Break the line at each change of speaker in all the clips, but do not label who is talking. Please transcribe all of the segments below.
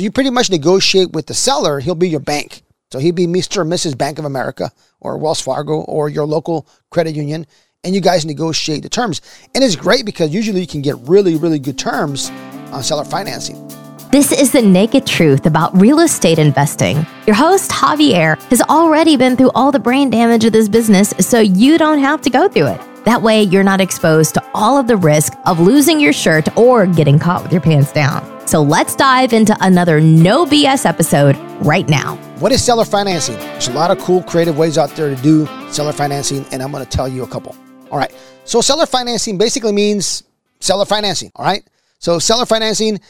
So you pretty much negotiate with the seller. He'll be your bank. So he'd be Mr. or Mrs. Bank of America or Wells Fargo or your local credit union. And you guys negotiate the terms. And it's great because usually you can get really, really good terms on seller financing.
This is the naked truth about real estate investing. Your host, Javier, has already been through all the brain damage of this business, so you don't have to go through it. That way, you're not exposed to all of the risk of losing your shirt or getting caught with your pants down. So let's dive into another no BS episode right now.
What is seller financing? There's a lot of cool, creative ways out there to do seller financing, and I'm going to tell you a couple. All right. So, seller financing basically means seller financing. All right. So, seller financing, a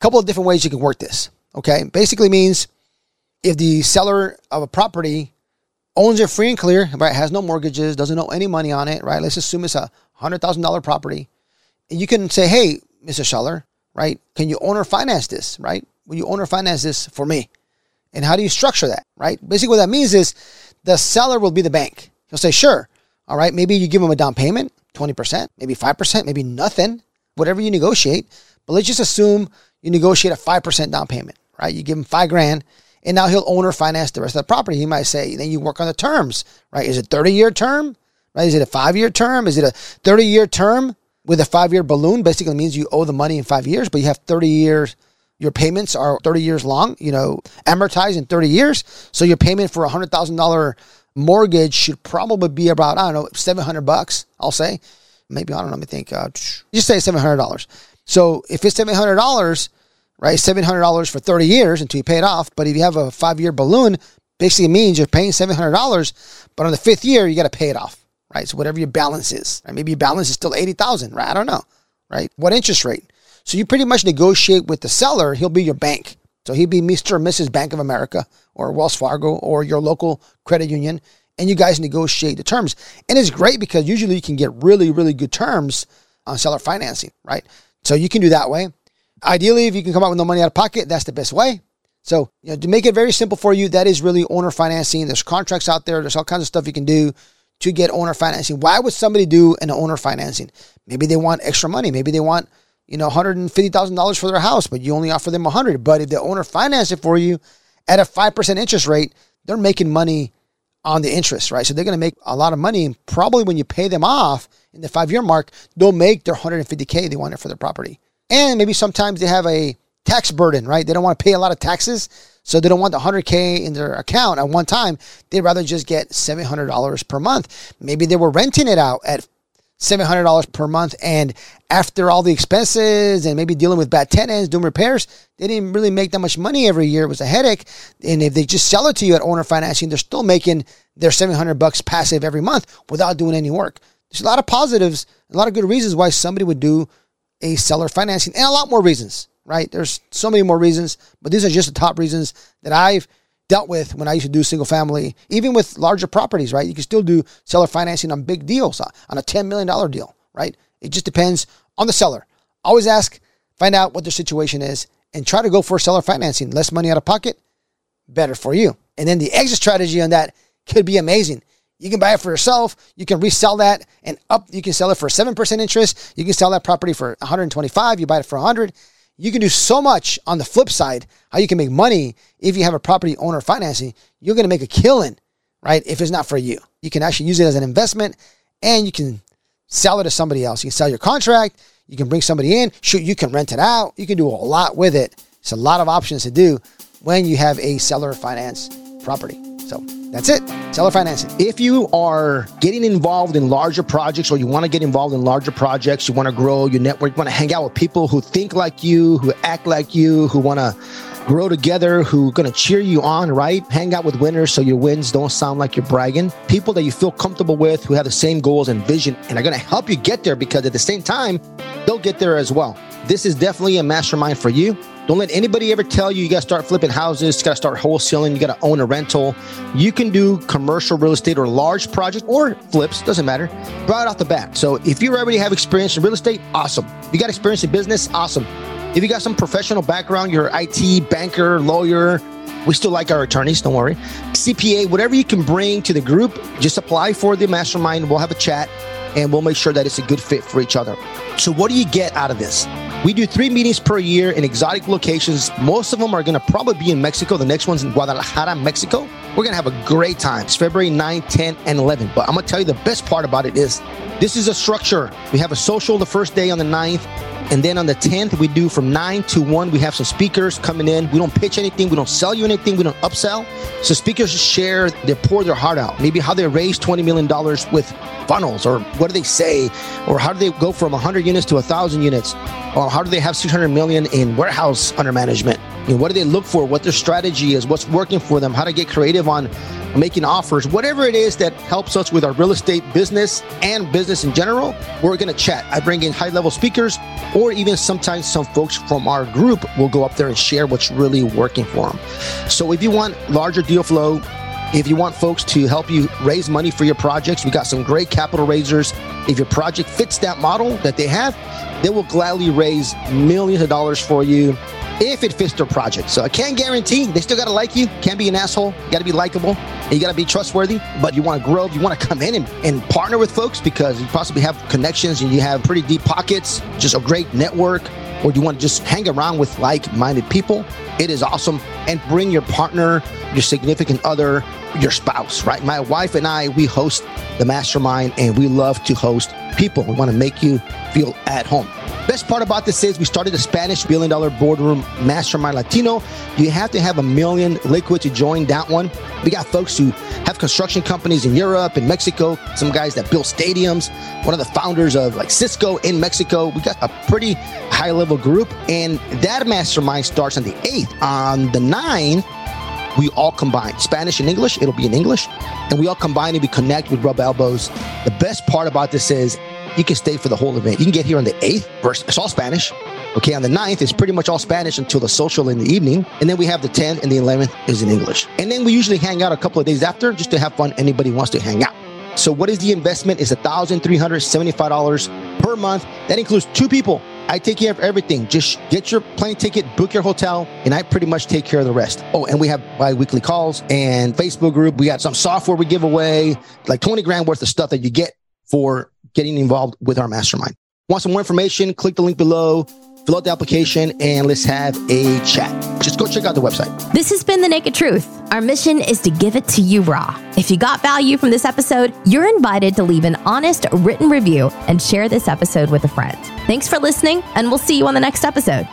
couple of different ways you can work this. Okay. Basically means if the seller of a property owns it free and clear, right? Has no mortgages, doesn't owe any money on it, right? Let's assume it's a hundred thousand dollar property. And you can say, hey, Mr. Seller, right? Can you owner finance this, right? Will you owner finance this for me? And how do you structure that, right? Basically, what that means is the seller will be the bank. He'll say, sure, all right, maybe you give him a down payment, 20%, maybe 5%, maybe nothing, whatever you negotiate. But let's just assume you negotiate a 5% down payment, right? You give him five grand and now he'll owner finance the rest of the property. He might say, then you work on the terms, right? Is it 30 year term? Right? Is it a five year term? Is it a 30 year term with a five year balloon? Basically means you owe the money in five years, but you have 30 years. Your payments are 30 years long, you know, amortized in 30 years. So your payment for a hundred thousand dollar mortgage should probably be about, I don't know, 700 bucks, I'll say. Maybe, I don't know, let me think. Uh, just say $700. So if it's $700, right? $700 for 30 years until you pay it off. But if you have a five year balloon, basically means you're paying $700, but on the fifth year, you got to pay it off, right? So whatever your balance is, right? Maybe your balance is still 80,000, right? I don't know, right? What interest rate? So you pretty much negotiate with the seller. He'll be your bank. So he'd be Mr. or Mrs. Bank of America or Wells Fargo or your local credit union. And you guys negotiate the terms. And it's great because usually you can get really, really good terms on seller financing, right? So you can do that way. Ideally, if you can come out with no money out of pocket, that's the best way. So, you know, to make it very simple for you, that is really owner financing. There's contracts out there. There's all kinds of stuff you can do to get owner financing. Why would somebody do an owner financing? Maybe they want extra money. Maybe they want, you know, $150,000 for their house, but you only offer them 100. But if the owner finance it for you at a 5% interest rate, they're making money on the interest, right? So they're going to make a lot of money. And probably when you pay them off in the five year mark, they'll make their 150K they want it for their property. And maybe sometimes they have a tax burden, right? They don't want to pay a lot of taxes. So they don't want the 100K in their account at one time. They'd rather just get $700 per month. Maybe they were renting it out at $700 per month. And after all the expenses and maybe dealing with bad tenants, doing repairs, they didn't really make that much money every year. It was a headache. And if they just sell it to you at owner financing, they're still making their 700 bucks passive every month without doing any work. There's a lot of positives, a lot of good reasons why somebody would do a seller financing and a lot more reasons, right? There's so many more reasons, but these are just the top reasons that I've dealt with when I used to do single family, even with larger properties, right? You can still do seller financing on big deals, uh, on a $10 million deal, right? It just depends on the seller. Always ask, find out what their situation is, and try to go for seller financing. Less money out of pocket, better for you. And then the exit strategy on that could be amazing. You can buy it for yourself. You can resell that and up. You can sell it for 7% interest. You can sell that property for 125. You buy it for 100. You can do so much on the flip side, how you can make money if you have a property owner financing. You're going to make a killing, right? If it's not for you, you can actually use it as an investment and you can sell it to somebody else. You can sell your contract. You can bring somebody in. Shoot, you can rent it out. You can do a lot with it. It's a lot of options to do when you have a seller finance property. So that's it. Seller financing. If you are getting involved in larger projects or you want to get involved in larger projects, you want to grow your network, you want to hang out with people who think like you, who act like you, who want to grow together, who are going to cheer you on, right? Hang out with winners so your wins don't sound like you're bragging. People that you feel comfortable with who have the same goals and vision and are going to help you get there because at the same time, they'll get there as well. This is definitely a mastermind for you. Don't let anybody ever tell you you got to start flipping houses, you got to start wholesaling, you got to own a rental. You can do commercial real estate or large projects or flips, doesn't matter, right off the bat. So if you already have experience in real estate, awesome. If you got experience in business, awesome. If you got some professional background, you're IT, banker, lawyer, we still like our attorneys, don't worry. CPA, whatever you can bring to the group, just apply for the mastermind. We'll have a chat and we'll make sure that it's a good fit for each other. So, what do you get out of this?
We do three meetings per year in exotic locations. Most of them are going to probably be in Mexico. The next one's in Guadalajara, Mexico. We're going to have a great time. It's February 9, 10, and 11. But I'm going to tell you the best part about it is this is a structure. We have a social the first day on the 9th. And then on the 10th, we do from 9 to 1. We have some speakers coming in. We don't pitch anything. We don't sell you anything. We don't upsell. So speakers share, they pour their heart out. Maybe how they raised $20 million with funnels, or what do they say, or how do they go from 100 units to 1,000 units, or how do they have 600 million in warehouse under management? You know, what do they look for? What their strategy is? What's working for them? How to get creative on making offers, whatever it is that helps us with our real estate business and business in general, we're going to chat. I bring in high level speakers, or even sometimes some folks from our group will go up there and share what's really working for them. So if you want larger deal flow, if you want folks to help you raise money for your projects, we got some great capital raisers. If your project fits that model that they have, they will gladly raise millions of dollars for you if it fits their project. So I can't guarantee they still got to like you. Can't be an asshole. You got to be likable. And you got to be trustworthy. But you want to grow. You want to come in and, and partner with folks because you possibly have connections and you have pretty deep pockets, just a great network, or you want to just hang around with like-minded people. It is awesome. And bring your partner, your significant other, your spouse, right? My wife and I, we host the mastermind and we love to host people. We want to make you feel at home. Best part about this is we started a Spanish billion dollar boardroom mastermind Latino. You have to have a million liquid to join that one. We got folks who have construction companies in Europe and Mexico, some guys that build stadiums, one of the founders of like Cisco in Mexico. We got a pretty high level group, and that mastermind starts on the 8th. On the 9th, we all combine Spanish and English. It'll be in English. And we all combine and we connect with Rub Elbows. The best part about this is you can stay for the whole event. You can get here on the 8th. It's all Spanish. Okay, on the 9th, it's pretty much all Spanish until the social in the evening. And then we have the 10th and the 11th is in English. And then we usually hang out a couple of days after just to have fun. Anybody wants to hang out. So what is the investment? Is $1,375 per month. That includes two people. I take care of everything. Just get your plane ticket, book your hotel, and I pretty much take care of the rest. Oh, and we have bi-weekly calls and Facebook group. We got some software we give away, like 20 grand worth of stuff that you get for getting involved with our mastermind. Want some more information? Click the link below, fill out the application, and let's have a chat. Just go check out the website.
This has been The Naked Truth. Our mission is to give it to you raw. If you got value from this episode, you're invited to leave an honest written review and share this episode with a friend. Thanks for listening, and we'll see you on the next episode.